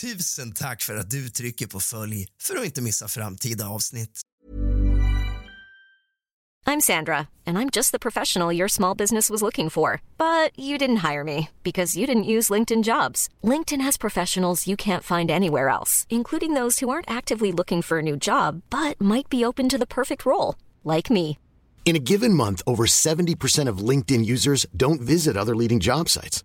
Tusen tack för att du trycker på följ för att inte missa framtida avsnitt. I'm Sandra, and I'm just the professional your small business was looking for. But you didn't hire me because you didn't use LinkedIn jobs. LinkedIn has professionals you can't find anywhere else, including those who aren't actively looking for a new job but might be open to the perfect role, like me. In a given month, over 70% of LinkedIn users don't visit other leading job sites.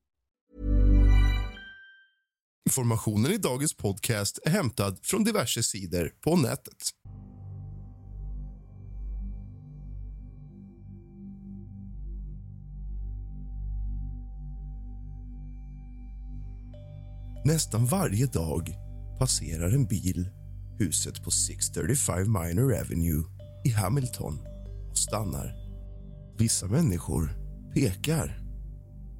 Informationen i dagens podcast är hämtad från diverse sidor på nätet. Nästan varje dag passerar en bil huset på 635 Minor Avenue i Hamilton och stannar. Vissa människor pekar,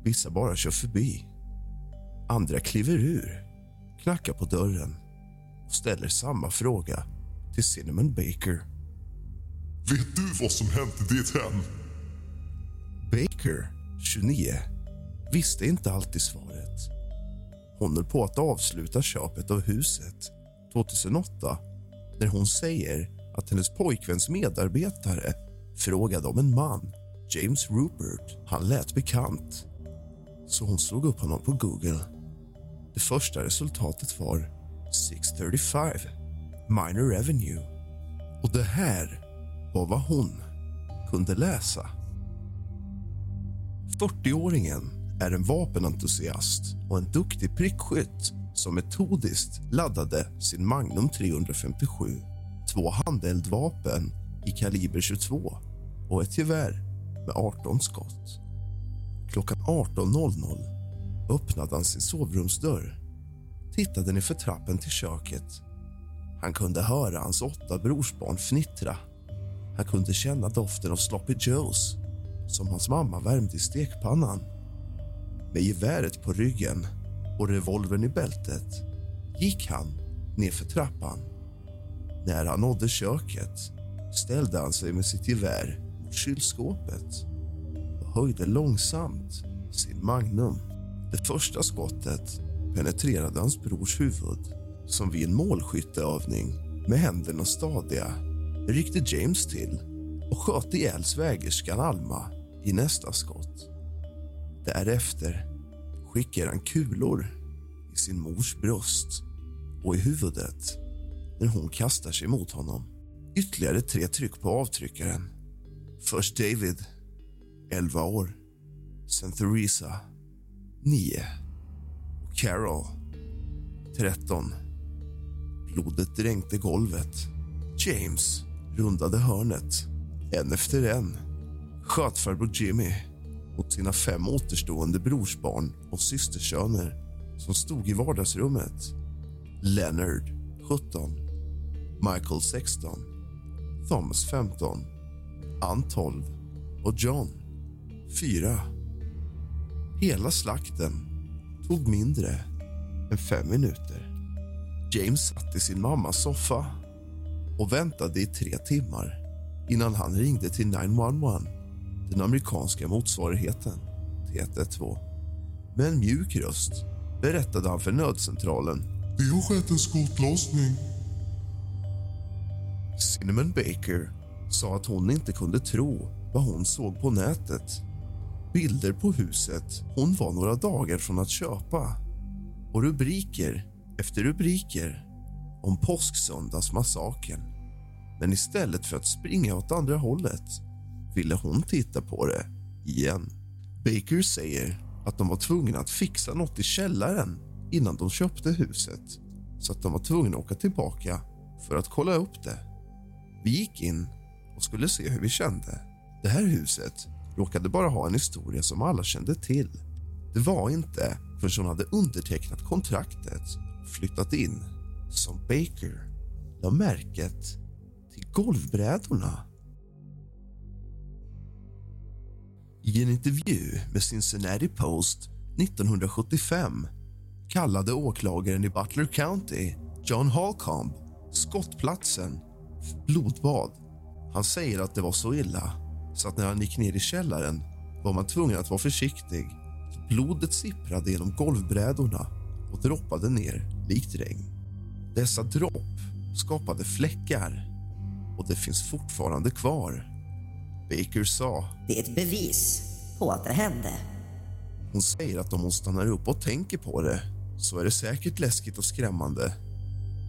vissa bara kör förbi. Andra kliver ur, knackar på dörren och ställer samma fråga till Cinnamon Baker. Vet du vad som hände ditt hem? Baker, 29, visste inte alltid svaret. Hon är på att avsluta köpet av huset 2008 när hon säger att hennes pojkväns medarbetare frågade om en man, James Rupert. Han lät bekant, så hon slog upp honom på Google. Det första resultatet var 635 Minor Avenue. Och det här var vad hon kunde läsa. 40-åringen är en vapenentusiast och en duktig prickskytt som metodiskt laddade sin Magnum 357, två handeldvapen i kaliber 22 och ett gevär med 18 skott. Klockan 18.00 öppnade han sin sovrumsdörr, tittade ner för trappen till köket. Han kunde höra hans åtta brorsbarn fnittra. Han kunde känna doften av Sloppy Joes som hans mamma värmde i stekpannan. Med geväret på ryggen och revolvern i bältet gick han ner för trappan. När han nådde köket ställde han sig med sitt gevär mot kylskåpet och höjde långsamt sin Magnum. Det första skottet penetrerade hans brors huvud som vid en målskytteövning med händerna stadiga ryckte James till och sköt ihjäl svägerskan Alma i nästa skott. Därefter skickar han kulor i sin mors bröst och i huvudet när hon kastar sig mot honom. Ytterligare tre tryck på avtryckaren. Först David, 11 år. Sen Theresa, 9. Och Carol, 13. Blodet dränkte golvet. James rundade hörnet, en efter en. Sköt farbror Jimmy mot sina fem återstående brorsbarn och systersöner som stod i vardagsrummet. Leonard, 17. Michael, 16. Thomas, 15. Ann, 12. Och John, 4. Hela slakten tog mindre än fem minuter. James satt i sin mammas soffa och väntade i tre timmar innan han ringde till 911 den amerikanska motsvarigheten till 112. Med en mjuk röst berättade han för nödcentralen. Det har skett en skottlossning. Cinnamon Baker sa att hon inte kunde tro vad hon såg på nätet. Bilder på huset hon var några dagar från att köpa och rubriker efter rubriker om påsksöndagsmassakern. Men istället för att springa åt andra hållet ville hon titta på det igen. Baker säger att de var tvungna att fixa nåt i källaren innan de köpte huset så att de var tvungna att åka tillbaka för att kolla upp det. Vi gick in och skulle se hur vi kände. Det här huset råkade bara ha en historia som alla kände till. Det var inte förrän hon hade undertecknat kontraktet och flyttat in som Baker la märket till golvbrädorna. I en intervju med Cincinnati Post 1975 kallade åklagaren i Butler County, John Holcomb, skottplatsen för blodbad. Han säger att det var så illa så att när han gick ner i källaren var man tvungen att vara försiktig. Blodet sipprade genom golvbrädorna och droppade ner likt regn. Dessa dropp skapade fläckar och det finns fortfarande kvar. Baker sa Det är ett bevis på att det hände. hon säger att om hon stannar upp och tänker på det så är det säkert läskigt och skrämmande.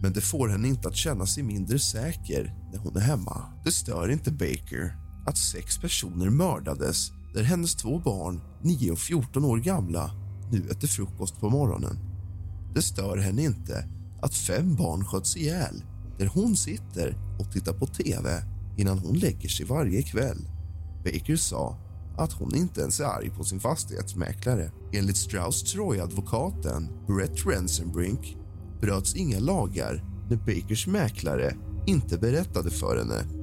Men det får henne inte att känna sig mindre säker när hon är hemma. Det stör inte Baker att sex personer mördades där hennes två barn, 9 och 14 år gamla, nu äter frukost på morgonen. Det stör henne inte att fem barn sköts ihjäl där hon sitter och tittar på tv innan hon lägger sig varje kväll. Baker sa att hon inte ens är arg på sin fastighetsmäklare. Enligt Strauss Troy-advokaten Brett Rensenbrink bröts inga lagar när Bakers mäklare inte berättade för henne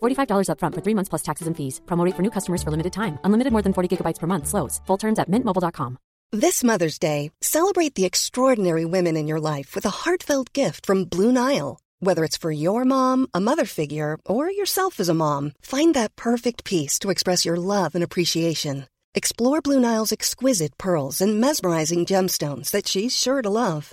$45 upfront for three months plus taxes and fees. Promo rate for new customers for limited time. Unlimited more than 40 gigabytes per month. Slows. Full terms at mintmobile.com. This Mother's Day, celebrate the extraordinary women in your life with a heartfelt gift from Blue Nile. Whether it's for your mom, a mother figure, or yourself as a mom, find that perfect piece to express your love and appreciation. Explore Blue Nile's exquisite pearls and mesmerizing gemstones that she's sure to love.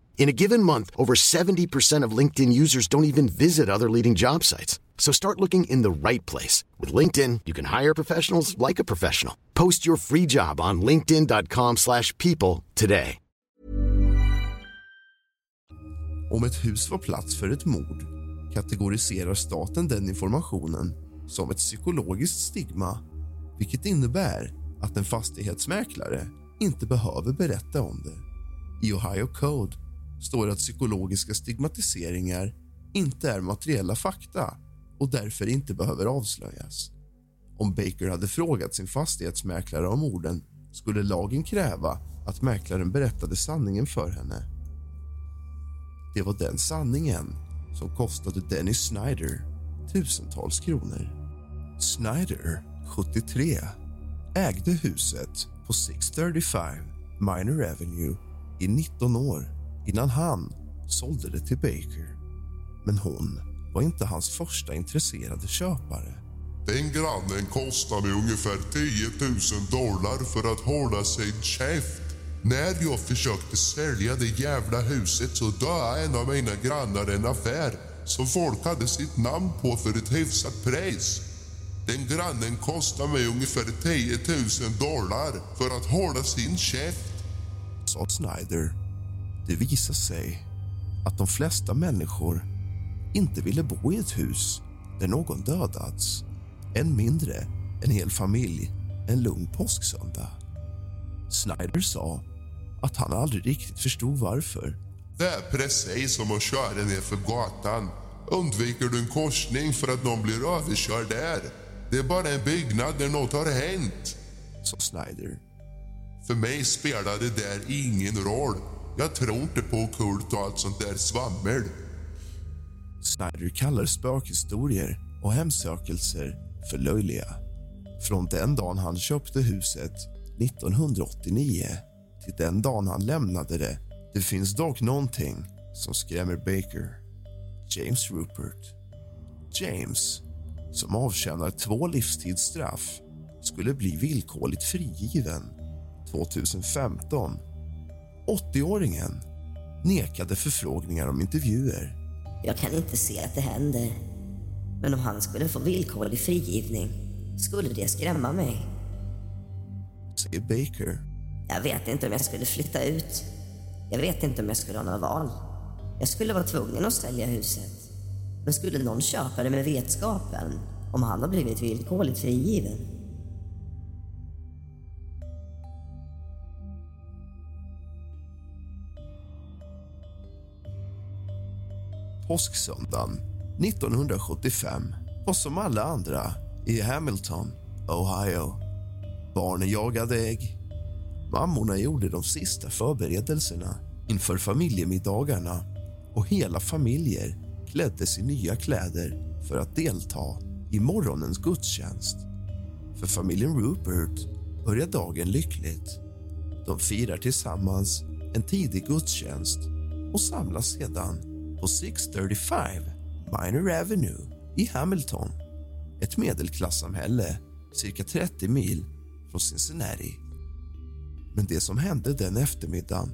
In a given month, over 70% of LinkedIn users don't even visit other leading job sites. So start looking in the right place. With LinkedIn, you can hire professionals like a professional. Post your free job on linkedin.com slash people today. Om ett hus var plats för ett mord kategoriserar staten den informationen som ett psykologiskt stigma vilket innebär att en fastighetsmäklare inte behöver berätta om det. I Ohio Code står att psykologiska stigmatiseringar inte är materiella fakta och därför inte behöver avslöjas. Om Baker hade frågat sin fastighetsmäklare om orden skulle lagen kräva att mäklaren berättade sanningen för henne. Det var den sanningen som kostade Dennis Snyder tusentals kronor. Snyder, 73, ägde huset på 635 Minor Avenue i 19 år innan han sålde det till Baker. Men hon var inte hans första intresserade köpare. Den grannen kostade mig ungefär 10 000 dollar för att hålla sin käft. När jag försökte sälja det jävla huset så dödade en av mina grannar en affär som folk hade sitt namn på för ett hyfsat pris. Den grannen kostade mig ungefär 10 000 dollar för att hålla sin käft. Sa Snyder. Det visade sig att de flesta människor inte ville bo i ett hus där någon dödats. Än mindre en hel familj en lugn påsksöndag. Snyder sa att han aldrig riktigt förstod varför. Det är precis som att köra ner för gatan. Undviker du en korsning för att någon blir överkörd där? Det är bara en byggnad där något har hänt. Sa Snyder. För mig spelar det där ingen roll. Jag tror inte på kult och allt sånt där svammel. Snyder kallar spökhistorier och hemsökelser för löjliga. Från den dagen han köpte huset 1989 till den dagen han lämnade det. Det finns dock någonting som skrämmer Baker. James Rupert. James, som avtjänar två livstidsstraff skulle bli villkorligt frigiven 2015. 80-åringen nekade förfrågningar om intervjuer. Jag kan inte se att det händer. Men om han skulle få villkorlig frigivning skulle det skrämma mig. Säger Baker. Jag vet inte om jag skulle flytta ut. Jag vet inte om jag skulle ha några val. Jag skulle vara tvungen att sälja huset. Men skulle någon köpa det med vetskapen om han har blivit villkorligt frigiven? Påsksöndagen 1975 var som alla andra i Hamilton, Ohio. Barnen jagade ägg. Mammorna gjorde de sista förberedelserna inför familjemiddagarna och hela familjer kläddes i nya kläder för att delta i morgonens gudstjänst. För familjen Rupert börjar dagen lyckligt. De firar tillsammans en tidig gudstjänst och samlas sedan på 635 Minor Avenue i Hamilton ett medelklassamhälle cirka 30 mil från Cincinnati. Men det som hände den eftermiddagen,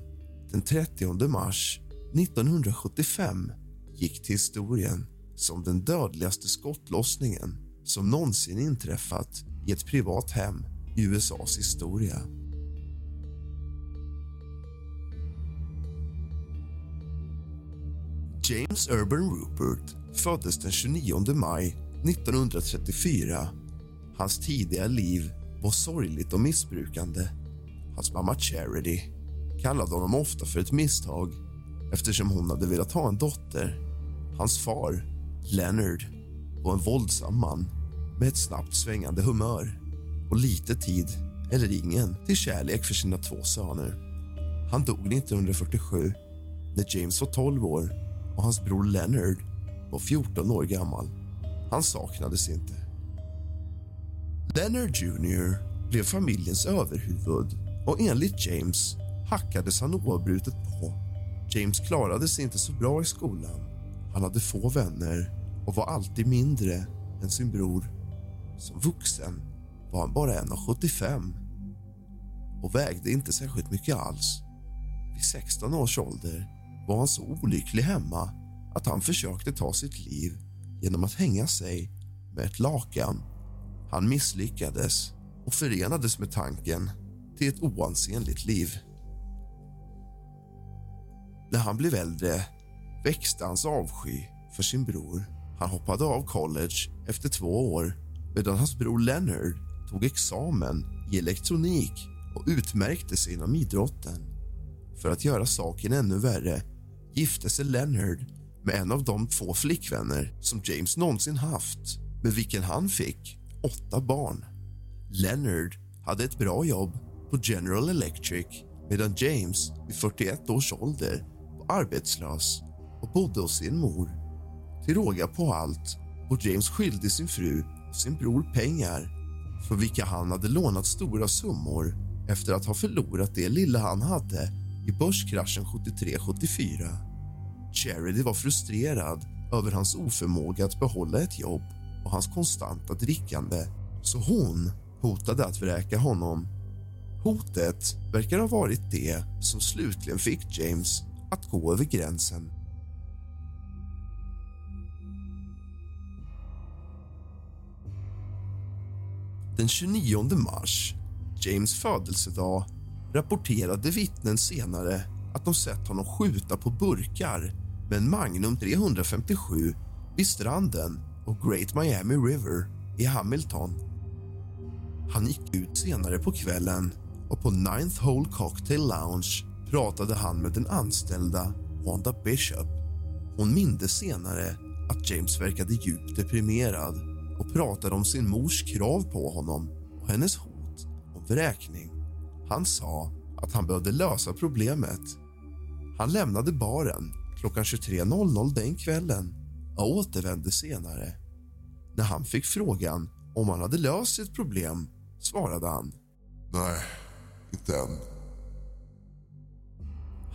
den 30 mars 1975 gick till historien som den dödligaste skottlossningen som någonsin inträffat i ett privat hem i USAs historia. James Urban Rupert föddes den 29 maj 1934. Hans tidiga liv var sorgligt och missbrukande. Hans mamma Charity kallade honom ofta för ett misstag eftersom hon hade velat ha en dotter. Hans far, Leonard, var en våldsam man med ett snabbt svängande humör och lite tid, eller ingen, till kärlek för sina två söner. Han dog 1947 när James var 12 år och hans bror Leonard var 14 år gammal. Han saknades inte. Leonard Jr blev familjens överhuvud och enligt James hackades han oavbrutet på. James klarade sig inte så bra i skolan. Han hade få vänner och var alltid mindre än sin bror. Som vuxen var han bara 1,75 och vägde inte särskilt mycket alls. Vid 16 års ålder var han så olycklig hemma att han försökte ta sitt liv genom att hänga sig med ett lakan. Han misslyckades och förenades med tanken till ett oansenligt liv. När han blev äldre växte hans avsky för sin bror. Han hoppade av college efter två år medan hans bror Leonard tog examen i elektronik och utmärkte sig inom idrotten. För att göra saken ännu värre gifte sig Leonard med en av de två flickvänner som James någonsin haft med vilken han fick åtta barn. Leonard hade ett bra jobb på General Electric medan James vid 41 års ålder var arbetslös och bodde hos sin mor. Till råga på allt var James skyldig sin fru och sin bror pengar för vilka han hade lånat stora summor efter att ha förlorat det lilla han hade i börskraschen 73-74. Charity var frustrerad över hans oförmåga att behålla ett jobb och hans konstanta drickande så hon hotade att vräka honom. Hotet verkar ha varit det som slutligen fick James att gå över gränsen. Den 29 mars, James födelsedag rapporterade vittnen senare att de sett honom skjuta på burkar med en Magnum 357 vid stranden och Great Miami River i Hamilton. Han gick ut senare på kvällen och på Ninth Hole Cocktail Lounge pratade han med den anställda Wanda Bishop. Hon mindes senare att James verkade djupt deprimerad och pratade om sin mors krav på honom och hennes hot om vräkning. Han sa att han behövde lösa problemet. Han lämnade baren klockan 23.00 den kvällen och återvände senare. När han fick frågan om han hade löst sitt problem svarade han. Nej, inte än.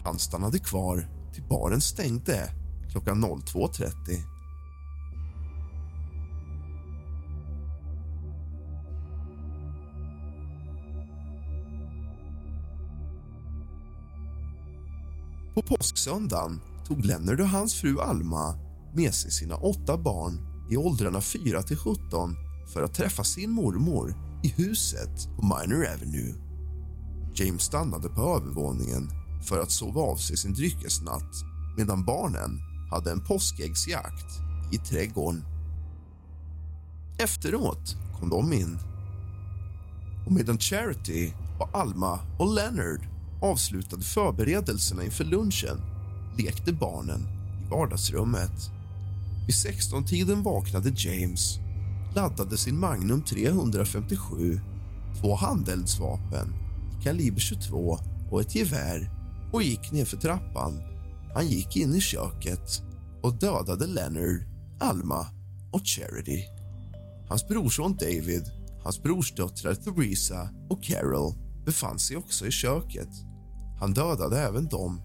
Han stannade kvar till baren stängde klockan 02.30. På påsksöndagen tog Leonard och hans fru Alma med sig sina åtta barn i åldrarna 4 till 17 för att träffa sin mormor i huset på Minor Avenue. James stannade på övervåningen för att sova av sig sin dryckesnatt medan barnen hade en påskäggsjakt i trädgården. Efteråt kom de in. Och medan Charity och Alma och Leonard avslutade förberedelserna inför lunchen lekte barnen i vardagsrummet. Vid 16-tiden vaknade James, laddade sin Magnum 357, två handeldsvapen i kaliber 22 och ett gevär och gick ner för trappan. Han gick in i köket och dödade Leonard, Alma och Charity. Hans brorson David, hans brorsdöttrar Theresa och Carol befann sig också i köket. Han dödade även dem.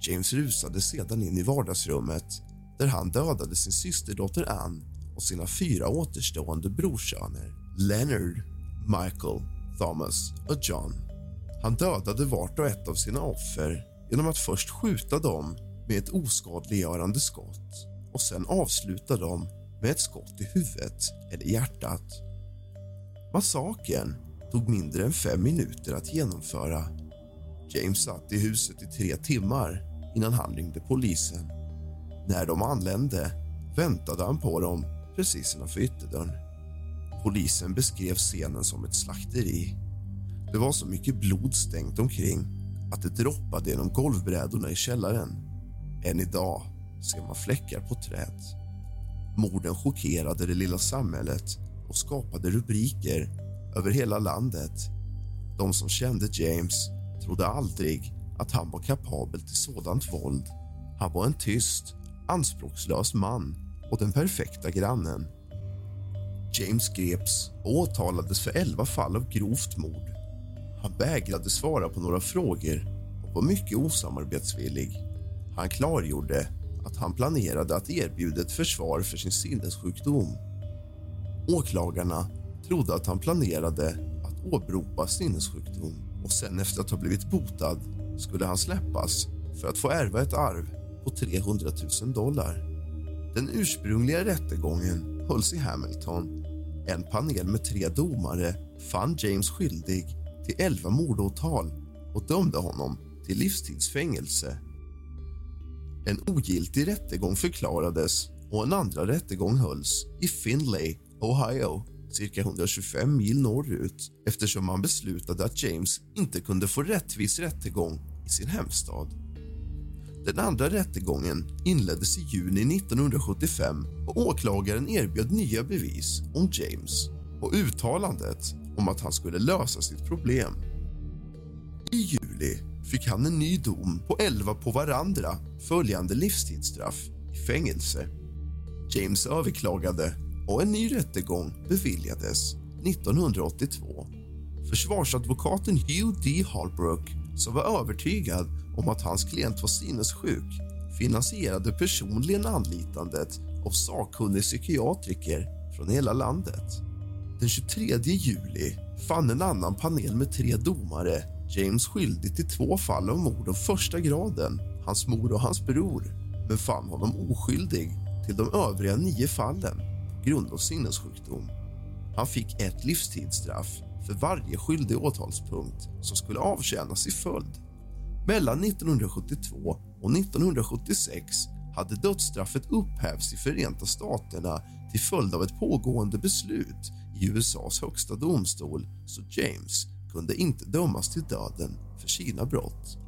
James rusade sedan in i vardagsrummet där han dödade sin systerdotter Ann och sina fyra återstående brorsöner Leonard, Michael, Thomas och John. Han dödade vart och ett av sina offer genom att först skjuta dem med ett oskadliggörande skott och sen avsluta dem med ett skott i huvudet eller hjärtat. Massakern tog mindre än fem minuter att genomföra. James satt i huset i tre timmar innan han ringde polisen. När de anlände väntade han på dem precis innanför ytterdörren. Polisen beskrev scenen som ett slakteri. Det var så mycket blod stängt omkring att det droppade genom golvbrädorna i källaren. Än idag ser man fläckar på träd. Morden chockerade det lilla samhället och skapade rubriker över hela landet. De som kände James trodde aldrig att han var kapabel till sådant våld. Han var en tyst, anspråkslös man och den perfekta grannen. James greps och åtalades för elva fall av grovt mord. Han vägrade svara på några frågor och var mycket osamarbetsvillig. Han klargjorde att han planerade att erbjuda ett försvar för sin sinnessjukdom. Åklagarna trodde att han planerade att åberopa sinnessjukdom och sen efter att ha blivit botad skulle han släppas för att få ärva ett arv på 300 000 dollar. Den ursprungliga rättegången hölls i Hamilton. En panel med tre domare fann James skyldig till 11 mordåtal och dömde honom till livstidsfängelse. En ogiltig rättegång förklarades och en andra rättegång hölls i Findlay, Ohio cirka 125 mil norrut eftersom man beslutade att James inte kunde få rättvis rättegång i sin hemstad. Den andra rättegången inleddes i juni 1975 och åklagaren erbjöd nya bevis om James och uttalandet om att han skulle lösa sitt problem. I juli fick han en ny dom på 11 på varandra följande livstidsstraff i fängelse. James överklagade och en ny rättegång beviljades 1982. Försvarsadvokaten Hugh D. Holbrook, som var övertygad om att hans klient var sinnessjuk finansierade personligen anlitandet av sakkunnig psykiatriker från hela landet. Den 23 juli fann en annan panel med tre domare James skyldig till två fall av mord av första graden, hans mor och hans bror men fann honom oskyldig till de övriga nio fallen grund av sinnessjukdom. Han fick ett livstidsstraff för varje skyldig åtalspunkt som skulle avtjänas i följd. Mellan 1972 och 1976 hade dödsstraffet upphävts i Förenta staterna till följd av ett pågående beslut i USAs högsta domstol så James kunde inte dömas till döden för sina brott.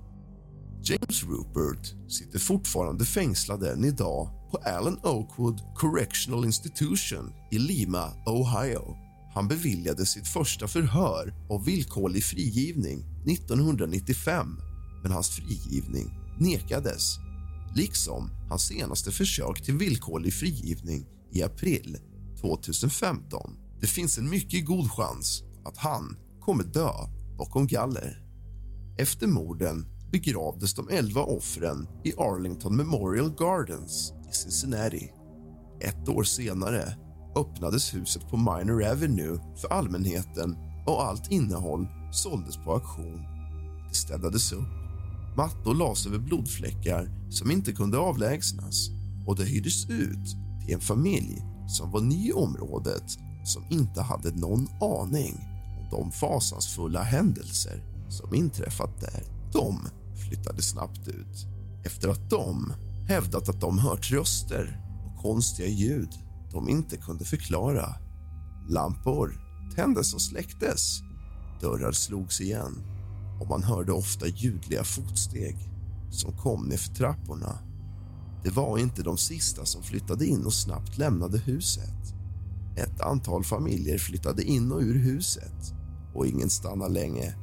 James Rupert sitter fortfarande fängslad än idag på Allen Oakwood Correctional Institution i Lima, Ohio. Han beviljades sitt första förhör av villkorlig frigivning 1995 men hans frigivning nekades liksom hans senaste försök till villkorlig frigivning i april 2015. Det finns en mycket god chans att han kommer dö bakom galler. Efter morden begravdes de elva offren i Arlington Memorial Gardens i Cincinnati. Ett år senare öppnades huset på Minor Avenue för allmänheten och allt innehåll såldes på auktion. Det städades upp. Mattor lades över blodfläckar som inte kunde avlägsnas och det hyrdes ut till en familj som var ny i området som inte hade någon aning om de fasansfulla händelser som inträffat där. De flyttade snabbt ut efter att de hävdat att de hört röster och konstiga ljud de inte kunde förklara. Lampor tändes och släcktes. Dörrar slogs igen och man hörde ofta ljudliga fotsteg som kom nerför trapporna. Det var inte de sista som flyttade in och snabbt lämnade huset. Ett antal familjer flyttade in och ur huset och ingen stannade länge.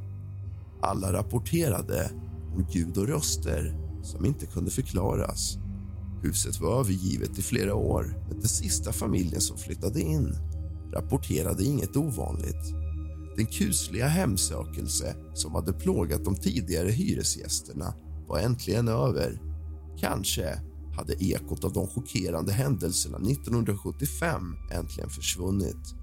Alla rapporterade om ljud och röster som inte kunde förklaras. Huset var övergivet i flera år, men den sista familjen som flyttade in rapporterade inget ovanligt. Den kusliga hemsökelse som hade plågat de tidigare hyresgästerna var äntligen över. Kanske hade ekot av de chockerande händelserna 1975 äntligen försvunnit.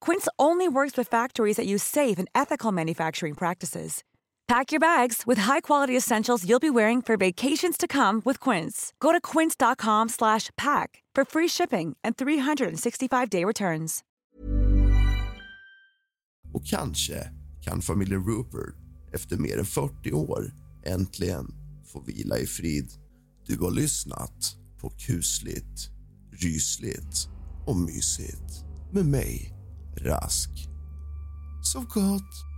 Quince only works with factories that use safe and ethical manufacturing practices. Pack your bags with high-quality essentials you'll be wearing for vacations to come with Quince. Go to quince.com/pack for free shipping and 365-day returns. Och kanske kan familjen Rupert efter mer än 40 år äntligen få vila i frid. Du har lyssnat på kusligt, rysligt och mysigt med mig, Rask. Sov gott!